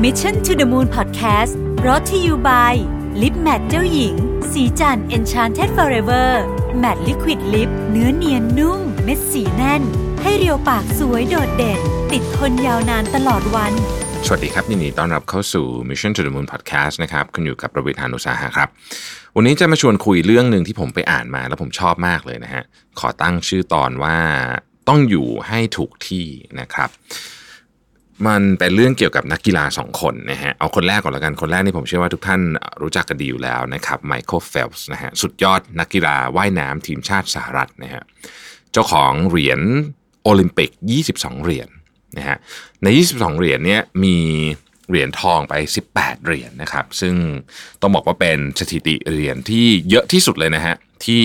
Mission to the Moon Podcast รอ t ธออยู่ by ลิปแมทเจ้าหญิง สีจัน Enchanted Forever Matte Liquid Lip เนื้อเนียนนุ่ม เม็ดสีแน่น ให้เรียวปากสวยโดดเด่น ติดทนยาวนานตลอดวัน สวัสดีครับยินดีต้อนรับเข้าสู่ Mission to the Moon Podcast นะครับคุณอยู่กับประวิทยานุสาหะครับ วันนี้จะมาชวนคุยเรื่องหนึ่งที่ผมไปอ่านมาแล้วผมชอบมากเลยนะฮะขอตั้งชื่อตอนว่าต้องอยู่ให้ถูกที่นะครับ มันเป็นเรื่องเกี่ยวกับนักกีฬาสองคนนะฮะเอาคนแรกก่อนละกันคนแรกนี่ผมเชื่อว่าทุกท่านรู้จักกันดีอยู่แล้วนะครับไมเคิลเฟลป์สนะฮะสุดยอดนักกีฬาว่ายน้ำทีมชาติสหรัฐนะฮะเจ้าของเหรียญโอลิมปิก 22 เหรียญนะฮะใน 22 เหรียญเนี้ยมี เหรียญทองไป 18 เหรียญนะครับ ซึ่งต้องบอกว่าเป็นสถิติเหรียญที่เยอะที่สุดเลยนะฮะที่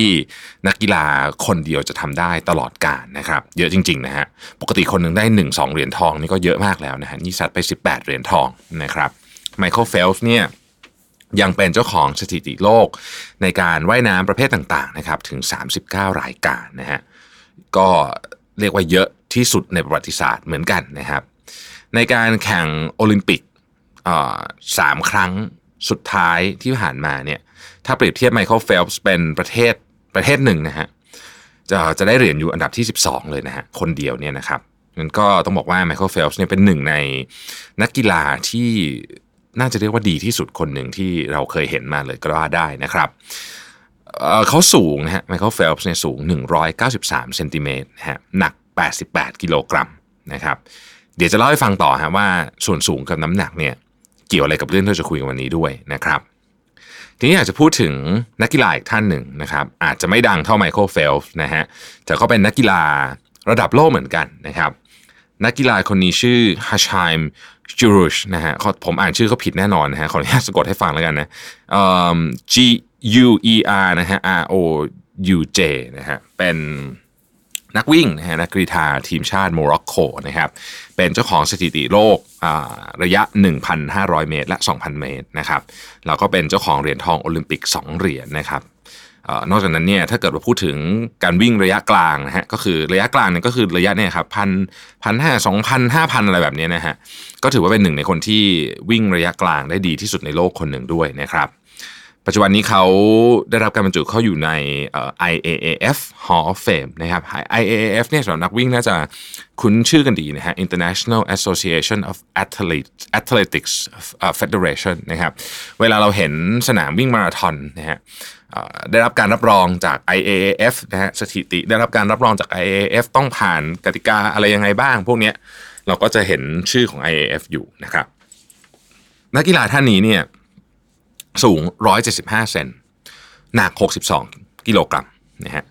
นักกีฬาคนเดียวจะทำได้ตลอดกาลนะครับ เยอะจริง ๆ นะฮะปกติคนหนึ่งได้ 1 2 เหรียญทองนี่ก็เยอะมากแล้วนะฮะนี่ซัดไป 18 เหรียญทองนะครับไมเคิลเฟลป์สเนี่ยยังเป็นเจ้าของสถิติโลกในการว่ายน้ำประเภทต่างๆนะครับถึง 39 รายการนะฮะก็เรียกว่าเยอะที่สุดในประวัติศาสตร์เหมือนกันนะครับในการแข่งโอลิมปิก สามครั้งสุดท้ายที่ผ่านมาเนี่ยถ้าเปรียบเทียบไมเคิลเฟลป์สเป็นประเทศประเทศหนึ่งนะฮะจะจะได้เหรียญอยู่อันดับที่ 12 เลยนะฮะคนเดียวเนี่ยนะครับนั้นก็ต้องบอกว่าไมเคิลเฟลป์สเนี่ยเป็นหนึ่งในนักกีฬาที่น่าจะเรียกว่าดีที่สุดคนหนึ่งที่เราเคยเห็นมาเลยก็ว่าได้นะครับเขาสูงนะฮะไมเคิลเฟลป์สเนี่ยสูง 193เซนติเมตรนะฮะหนัก 88 กิโลกรัมนะครับ เดี๋ยวจะเล่าให้ฟังต่อฮะว่าส่วนสูงกับน้ำหนักเนี่ย เกี่ยวอะไรกับเรื่องที่เราจะคุยกันวันนี้ด้วยนะครับ ทีนี้อยากจะพูดถึงนักกีฬาอีกท่านหนึ่งนะครับ อาจจะไม่ดังเท่าไมเคิลเฟลป์สนะฮะแต่เขาเป็นนักกีฬาระดับโลกเหมือนกันนะครับ นักกีฬาคนนี้ชื่อฮิชามเกอรูจนะฮะผมอ่านชื่อเขาผิดแน่นอนนะฮะขออนุญาตสะกดให้ฟังแล้วกันนะ G U E R นะฮะ R O U J นะฮะเป็น นักวิ่งนะฮะนักกรีฑาทีมชาติโมร็อกโกนะครับเป็นเจ้าของสถิติโลกระยะ 1,500 เมตร และ 2,000 เมตรนะครับแล้วก็เป็นเจ้าของเหรียญทองโอลิมปิก 2 เหรียญนะครับนอกจากนั้นเนี่ยถ้าเกิดว่าพูดถึงการวิ่งระยะกลางนะฮะก็คือระยะกลางเนี่ยก็คือระยะเนี่ยครับพันพันห้าสองพันห้าพันอะไรแบบนี้นะฮะก็ถือว่าเป็นหนึ่งในคนที่วิ่งระยะกลางได้ดีที่สุดในโลกคนหนึ่งด้วยนะครับ ปัจจุบันนี้เขาได้รับการบรรจุเข้าอยู่ใน IAAF Hall of Fame นะครับ IAAF เนี่ยสำหรับนักวิ่งน่าจะคุ้นชื่อกันดีนะฮะ International Association of Athletes Athletics Federation นะครับ เวลาเราเห็นสนามวิ่งมาราธอนนะฮะได้รับการรับรองจาก IAAF นะฮะสถิติได้รับการรับรองจาก IAAF ต้องผ่านกติกาอะไรยังไงบ้าง พวกนี้เราก็จะเห็นชื่อของ IAF อยู่นะครับนักกีฬาท่านนี้เนี่ย สูง 175 เซนหนัก 62 กิโลกรัมนะฮะ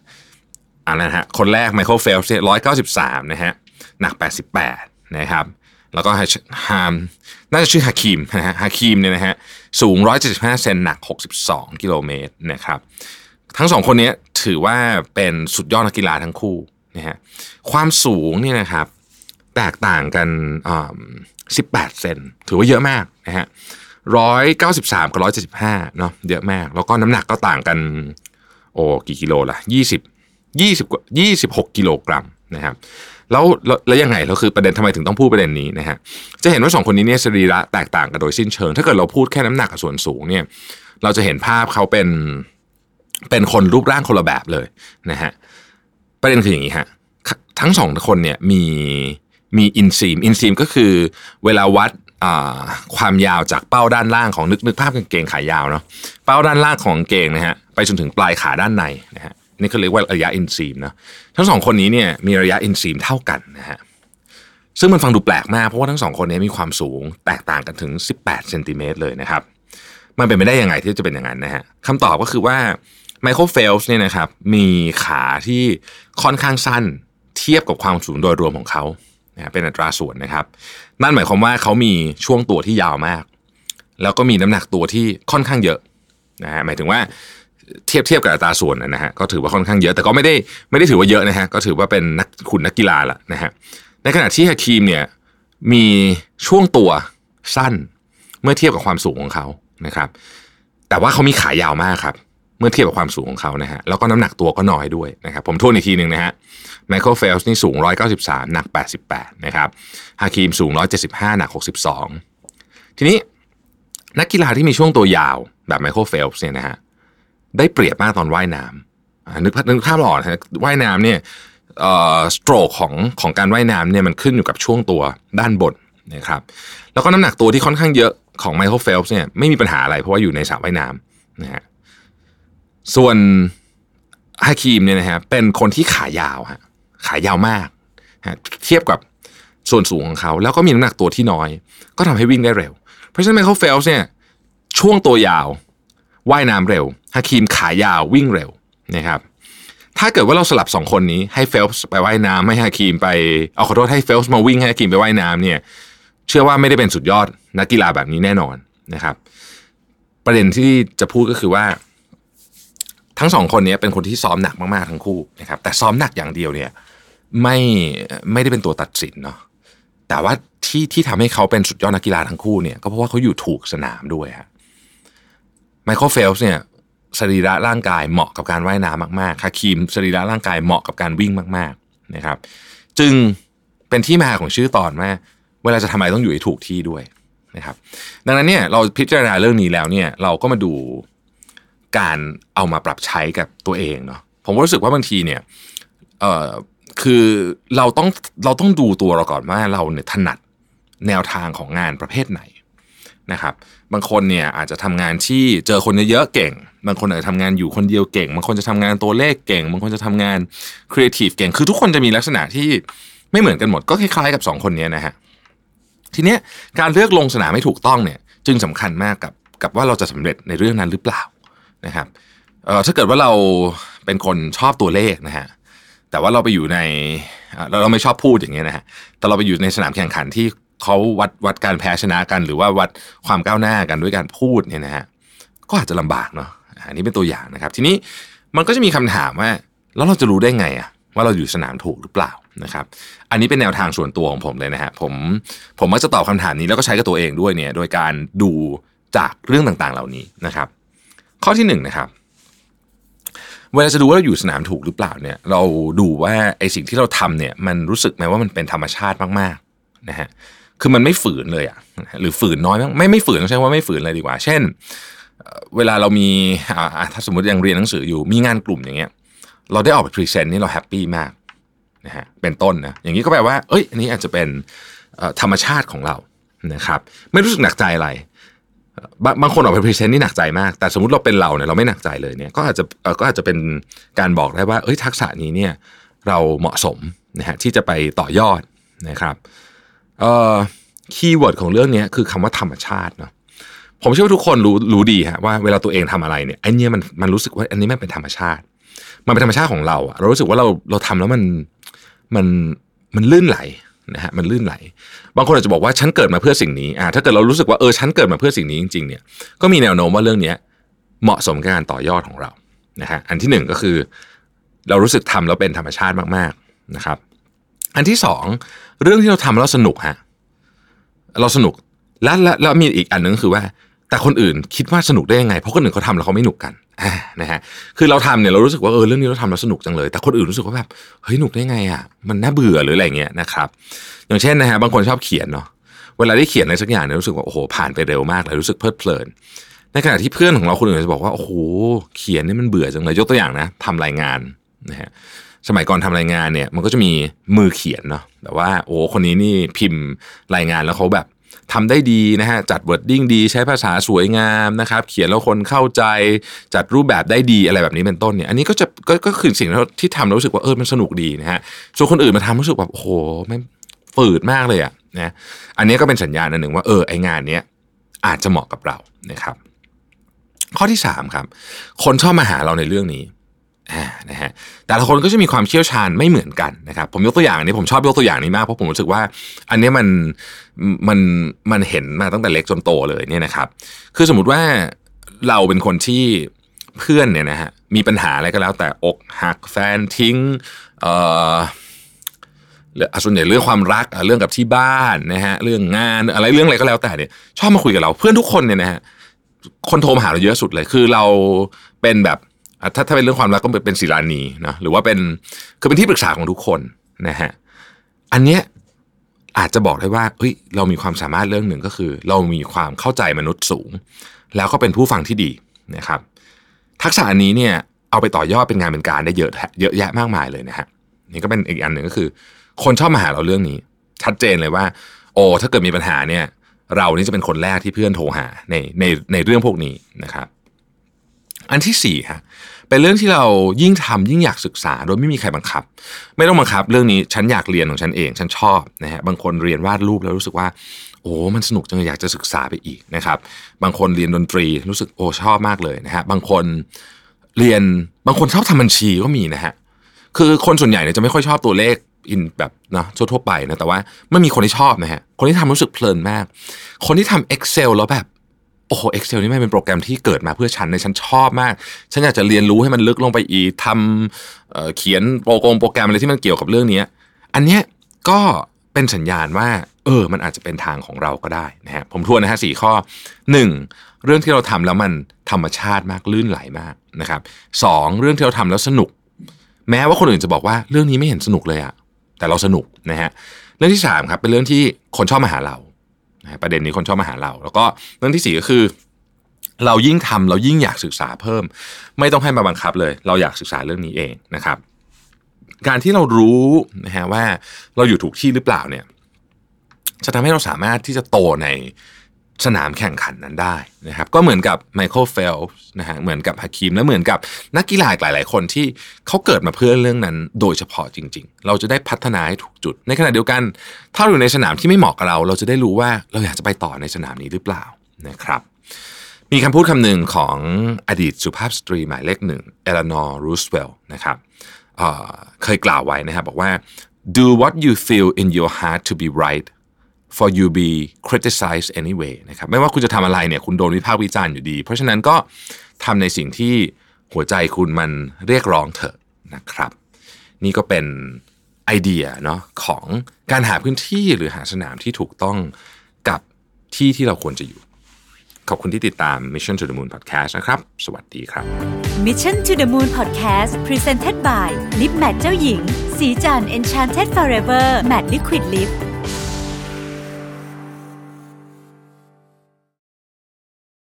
อันนั้นฮะคนแรกไมเคิลเฟลป์สเนี่ย193 นะฮะหนัก 88 นะครับ แล้วก็ฮามน่าจะชื่อฮาคิมนะฮะฮาคิมเนี่ยนะฮะสูง 175 เซนหนัก 62 กิโลเมตรนะครับทั้งสองคนนี้ถือว่าเป็นสุดยอดนักกีฬาทั้งคู่นะฮะความสูงเนี่ยนะครับแตกต่างกัน 18 เซนถือว่าเยอะมากนะฮะ ร้อยเก้าสิบสามกับร้อยเจ็ดสิบห้าเนาะเยอะมาก แล้วก็น้ำหนักก็ต่างกัน โอ้กี่กิโลล่ะยี่สิบยี่สิบยี่สิบหกกิโลกรัมนะครับแล้วแล้วยังไงแล้วคือประเด็นทำไมถึงต้องพูดประเด็นนี้นะฮะจะเห็นว่าสองคนนี้เนี่ยสรีระแตกต่างกันโดยสิ้นเชิง ถ้าเกิดเราพูดแค่น้ำหนักกับส่วนสูงเนี่ยเราจะเห็นภาพเขาเป็นเป็นคนรูปร่างคนละแบบเลยนะฮะประเด็นคืออย่างนี้ฮะทั้งสองคนเนี่ยมีมี inseam inseam ก็คือเวลาวัด ความยาวจากเป้าด้านล่างของนึกนึกภาพกางเกงขายาวเนาะเป้าด้านล่างของกางเกงนะฮะไปจนถึงปลายขาด้านในนะฮะนี่เขาเรียกว่าระยะ inseam นะทั้งสองคนนี้เนี่ยมีระยะ inseam เท่ากันนะฮะซึ่งมันฟังดูแปลกมากเพราะว่าทั้งสองคนนี้มีความสูงแตกต่างกันถึง 18เซนติเมตรเลยนะครับมันเป็นไปได้ยังไงที่จะเป็นอย่างนั้นนะฮะคำตอบก็คือว่าไมเคิลเฟลป์สเนี่ยนะครับมีขาที่ค่อนข้างสั้นเทียบกับความสูงโดยรวมของเขา นะเป็นอัตราส่วนนะครับ นั่นหมายความว่าเขามีช่วงตัวที่ยาวมาก แล้วก็มีน้ำหนักตัวที่ค่อนข้างเยอะนะฮะหมายถึงว่าเทียบเทียบกับอัตราส่วนนะฮะก็ถือว่าค่อนข้างเยอะ แต่ก็ไม่ได้ไม่ได้ถือว่าเยอะนะฮะก็ถือว่าเป็นนักขุนนักกีฬาละนะฮะในขณะที่ฮาคีมเนี่ยมีช่วงตัวสั้นเมื่อเทียบกับความสูงของเขานะครับ แต่ว่าเขามีขายาวมากครับ เมื่อเทียบกับความสูงของเขานะฮะแล้วก็น้ำหนักตัวก็น้อยด้วยนะครับผมทวนอีกทีหนึ่งนะฮะไมเคิลเฟลป์สนี่สูง 193 หนัก 88 นะครับฮาคีมสูง 175 หนัก 62 ทีนี้นักกีฬาที่มีช่วงตัวยาวแบบไมเคิลเฟลป์สเนี่ยนะฮะได้เปรียบมากตอนว่ายน้ำนึกนึกภาพออกนะว่ายน้ำเนี่ยstroke ของของการว่ายน้ำเนี่ยมันขึ้นอยู่กับช่วงตัวด้านบนนะครับแล้วก็น้ำหนักตัวที่ค่อนข้างเยอะของไมเคิลเฟลป์สเนี่ยไม่มีปัญหาอะไรเพราะว่าอยู่ในสระว่ายน้ำนะฮะ ส่วนฮาคีมเนี่ยนะฮะเป็นคนที่ขายาวฮะขายาวมากเทียบกับส่วนสูงของเขา แล้วก็มีน้ำหนักตัวที่น้อย ก็ทำให้วิ่งได้เร็ว เพราะฉะนั้นไมเคิลเฟลป์สเนี่ยช่วงตัวยาวว่ายน้ำเร็วฮาคีมขายาววิ่งเร็วนะครับถ้าเกิดว่าเราสลับสองคนนี้ให้เฟลส์ไปว่ายน้ำให้ฮาคีมไปเอาขอโทษให้เฟลส์มาวิ่งให้ฮาคีมไปว่ายน้ำเนี่ยเชื่อว่าไม่ได้เป็นสุดยอดนักกีฬาแบบนี้แน่นอนนะครับ ประเด็นที่จะพูดก็คือว่า ทั้งสองคนนี้เป็นคนที่ซ้อมหนักมากๆทั้งคู่นะครับแต่ซ้อมหนักอย่างเดียวเนี่ยไม่ไม่ได้เป็นตัวตัดสินเนาะแต่ว่าที่ที่ทำให้เขาเป็นสุดยอดนักกีฬาทั้งคู่เนี่ยก็เพราะว่าเขาอยู่ถูกสนามด้วยฮะไมเคิลเฟลส์เนี่ยสรีระร่างกายเหมาะกับการว่ายน้ำมากๆคาคีมสรีระร่างกายเหมาะกับการวิ่งมากๆนะครับ จึงเป็นที่มาของชื่อตอนว่าเวลาจะทำอะไรต้องอยู่ให้ถูกที่ด้วยนะครับ ดังนั้นเนี่ยเราพิจารณาเรื่องนี้แล้วเนี่ยเราก็มาดู การเอามาปรับใช้กับตัวเองเนาะผมรู้สึกว่าบางทีเนี่ยเอ่อคือเราต้องเราต้องดูตัวเราก่อนว่าเราเนี่ยถนัดแนวทางของงานประเภทไหนนะครับ บางคนเนี่ยอาจจะทำงานที่เจอคนเยอะเก่ง บางคนอาจจะทำงานอยู่คนเดียวเก่ง บางคนจะทำงานตัวเลขเก่ง บางคนจะทำงานครีเอทีฟเก่ง คือทุกคนจะมีลักษณะที่ไม่เหมือนกันหมด ก็คล้ายๆกับ 2 คนนี้นะฮะ ทีเนี้ยการเลือกลงสนามให้ถูกต้องเนี่ย จึงสำคัญมากกับกับว่าเราจะสำเร็จในเรื่องนั้นหรือเปล่า นะครับเอ่อถ้าเกิดว่าเราเป็นคนชอบตัวเลขนะฮะแต่ว่าเราไปอยู่ในเราเราไม่ชอบพูดอย่างเงี้ยนะฮะแต่เราไปอยู่ในสนามแข่งขันที่เขาวัดวัดการแพ้ชนะกัน หรือว่าวัดความก้าวหน้ากันด้วยการพูดเนี่ยนะฮะก็อาจจะลำบากเนาะอันนี้เป็นตัวอย่างนะครับ ทีนี้มันก็จะมีคำถามว่า แล้วเราจะรู้ได้ไงอะว่าเราอยู่สนามถูกหรือเปล่านะครับ อันนี้เป็นแนวทางส่วนตัวของผมเลยนะฮะผมผมมักจะตอบคำถามนี้แล้วก็ใช้กับตัวเองด้วยเนี่ย โดยการดูจากเรื่องต่างๆ เหล่านี้นะครับ ข้อที่หนึ่งนะครับเวลาจะดูว่าเราอยู่สนามถูกหรือเปล่าเนี่ยเราดูว่าไอ้สิ่งที่เราทำเนี่ยมันรู้สึกไหมว่ามันเป็นธรรมชาติมากๆนะฮะคือมันไม่ฝืนเลยอะหรือฝืนน้อยไม่ไม่ฝืนต้องใช้ว่าไม่ฝืนเลยดีกว่า เช่น เวลาเรามีถ้าสมมติยังเรียนหนังสืออยู่มีงานกลุ่มอย่างเงี้ยเราได้ออกไป present นี่เรา happy มากนะฮะเป็นต้นนะอย่างนี้ก็แปลว่าเอ้ยอันนี้อาจจะเป็นธรรมชาติของเรานะครับ ไม่รู้สึกหนักใจอะไร บางคนออกไป present นี่หนักใจมาก แต่สมมติเราเป็นเราเนี่ยเราไม่หนักใจเลยเนี่ยก็อาจจะก็อาจจะเป็นการบอกได้ว่าเอ้ยทักษะนี้เนี่ยเราเหมาะสมนะฮะที่จะไปต่อยอดนะครับเอ่อ keyword ของเรื่องนี้คือคำว่าธรรมชาติเนาะผมเชื่อว่าทุกคนรู้รู้ดีฮะว่าเวลาตัวเองทำอะไรเนี่ยไอ้นี่มันมันรู้สึกว่าอันนี้มันเป็นธรรมชาติ มันเป็นธรรมชาติของเราอะเรารู้สึกว่าเราเราทำแล้วมันมันมันลื่นไหล นะฮะมันลื่นไหล บางคนอาจจะบอกว่าฉันเกิดมาเพื่อสิ่งนี้อ่าถ้าเกิดเรารู้สึกว่าเออฉันเกิดมาเพื่อสิ่งนี้จริงๆเนี่ยก็มีแนวโน้มว่าเรื่องนี้เหมาะสมกับการต่อยอดของเรานะฮะอันที่หนึ่งก็คือ เรารู้สึกทำแล้วเป็นธรรมชาติมากๆนะครับ อันที่สองเรื่องที่เราทำแล้วสนุกฮะเราสนุกและและแล้วมีอีกอันนึงคือว่า แต่คนอื่นคิดว่าสนุกได้ยังไง เพราะคนอื่นเขาทำแล้วเขาไม่หนุกกัน นะฮะคือเราทำเนี่ยเรารู้สึกว่าเออเรื่องนี้เราทำแล้วสนุกจังเลย แต่คนอื่นรู้สึกว่าแบบเฮ้ยหนุกได้ไงอะมันน่าเบื่อหรืออะไรเงี้ยนะครับอย่างเช่นนะฮะบางคนชอบเขียนเนาะเวลาได้เขียนอะไรสักอย่างเนี่ยรู้สึกว่าโอ้โหผ่านไปเร็วมากเลยรู้สึกเพลิดเพลิน ในขณะที่เพื่อนของเราคนอื่นจะบอกว่าโอ้โหเขียนนี่มันเบื่อจังเลยยกตัวอย่างนะทำรายงานนะฮะสมัยก่อนทำรายงานเนี่ยมันก็จะมีมือเขียนเนาะแต่ว่าโอ้คนนี้นี่พิมพ์รายงานแล้วเขาแบบ ทำได้ดีนะฮะจัด wording ดี ใช้ภาษาสวยงามนะครับ เขียนแล้วคนเข้าใจจัดรูปแบบได้ดีอะไรแบบนี้เป็นต้นเนี่ย อันนี้ก็จะก็ก็คือสิ่งที่ทำแล้วรู้สึกว่าเออมันสนุกดีนะฮะส่วนคนอื่นมาทำรู้สึกแบบโอ้โหไม่ฝืดมากเลยอะนะอันนี้ก็เป็นสัญญาณหนึ่งว่าเออไองานเนี้ยอาจจะเหมาะกับเรานะครับ ข้อที่สามครับ คนชอบมาหาเราในเรื่องนี้ นะฮะแต่ละคนก็จะมีความเชี่ยวชาญไม่เหมือนกันนะครับผมยกตัวอย่างนี้ผมชอบยกตัวอย่างนี้มากเพราะผมรู้สึกว่า อันนี้มันมันมันเห็นมาตั้งแต่เล็กจนโตเลยเนี่ยนะครับคือสมมติว่าเราเป็นคนที่เพื่อนเนี่ยนะฮะมีปัญหาอะไรก็แล้ว แต่อกหักแฟนทิ้งเอ่อส่วนใหญ่เรื่องความรักเรื่องกับที่บ้านนะฮะเรื่องงานอะไรเรื่องอะไรก็แล้วแต่เนี่ยชอบมาคุยกับเราเพื่อนทุกคนเนี่ยนะฮะคนโทรมาหาเราเยอะสุดเลย คือเราเป็นแบบ ถ้าถ้าเป็นเรื่องความรักก็เป็นศิลานีนะหรือว่าเป็นคือเป็นที่ปรึกษาของทุกคนนะฮะอันเนี้ยอาจจะบอกได้ว่าเฮ้ยเรามีความสามารถเรื่องหนึ่งก็คือ เรามีความเข้าใจมนุษย์สูง แล้วก็เป็นผู้ฟังที่ดีนะครับ ทักษะอันนี้เนี่ยเอาไปต่อยอดเป็นงานเป็นการได้เยอะเยอะแยะมากมายเลยนะฮะนี่ก็เป็นอีกอันหนึ่งก็คือ คนชอบมาหาเราเรื่องนี้ ชัดเจนเลยว่า โอ้ถ้าเกิดมีปัญหาเนี่ย เรานี่จะเป็นคนแรกที่เพื่อนโทรหาในในในเรื่องพวกนี้นะครับ อันที่สี่ฮะเป็นเรื่องที่เรายิ่งทำยิ่งอยากศึกษา โดยไม่มีใครบังคับ ไม่ต้องบังคับ เรื่องนี้ฉันอยากเรียนของฉันเอง ฉันชอบนะฮะบางคนเรียนวาดรูปแล้วรู้สึกว่า โอ้มันสนุกจังอยากจะศึกษาไปอีกนะครับบางคนเรียนดนตรีรู้สึกโอ้ชอบมากเลยนะฮะบางคนเรียนบางคนชอบทำบัญชีก็มีนะฮะคือคนส่วนใหญ่เนี่ยจะไม่ค่อยชอบตัวเลขอินแบบนะทั่วๆไปนะแต่ว่าไม่มีคนที่ชอบนะฮะคนที่ทำรู้สึกเพลินมาก คนที่ทำ Excel แล้วแบบ โอ้โห Excel นี่ไม่เป็นโปรแกรมที่เกิดมาเพื่อฉันในฉันชอบมาก ฉันอยากจะเรียนรู้ให้มันลึกลงไปอีกทำเเขียนโปรแกรมโปรแกรมอะไรที่มันเกี่ยวกับเรื่องนี้ อันเนี้ยก็เป็นสัญญาณว่า เออ มันอาจจะเป็นทางของเราก็ได้นะฮะ ผมทวนนะฮะสี่ข้อหนึ่งเรื่องที่เราทำแล้วมันธรรมชาติมากลื่นไหลมากนะครับสองเรื่องที่เราทำแล้วสนุก แม้ว่าคนอื่นจะบอกว่าเรื่องนี้ไม่เห็นสนุกเลยอะแต่เราสนุกนะฮะ เรื่องที่สามครับเป็นเรื่องที่คนชอบมาหาเรา ประเด็นนี้คนชอบมาหาเรา แล้วก็เรื่องที่สี่ก็คือ เรายิ่งทำเรายิ่งอยากศึกษาเพิ่ม ไม่ต้องให้มาบังคับเลย เราอยากศึกษาเรื่องนี้เองนะครับ การที่เรารู้นะฮะว่าเราอยู่ถูกที่หรือเปล่าเนี่ยจะทำให้เราสามารถที่จะโตใน สนามแข่งขันนั้นได้นะครับก็เหมือนกับไมเคิลเฟลส์นะฮะเหมือนกับฮาคิมและเหมือนกับนักกีฬาหลาย ๆ คนที่เขาเกิดมาเพื่อเรื่องนั้นโดยเฉพาะจริง ๆ เราจะได้พัฒนาให้ถูกจุด ในขณะเดียวกัน ถ้าอยู่ในสนามที่ไม่เหมาะกับเรา เราจะได้รู้ว่าเราอยากจะไปต่อในสนามนี้หรือเปล่านะครับ มีคำพูดคำหนึ่งของอดีตสุภาพสตรีหมายเลขหนึ่งเอเลนอร์รูสเวลต์นะครับเคยกล่าวไว้นะครับบอกว่า do what you feel in your heart to be right for you'll be criticized anyway นะครับไม่ว่าคุณจะทำอะไรเนี่ยคุณโดนวิพากษ์วิจารณ์อยู่ดี เพราะฉะนั้นก็ทำในสิ่งที่หัวใจคุณมันเรียกร้องเถอะนะครับ นี่ก็เป็นไอเดียเนาะของการหาพื้นที่หรือหาสนามที่ถูกต้องกับที่ที่เราควรจะอยู่ ขอบคุณที่ติดตาม Mission to the Moon Podcast นะครับ สวัสดีครับ Mission to the Moon Podcast Presented by Lip Matte เจ้าหญิง สีจัน Enchanted Forever Matte Liquid Lip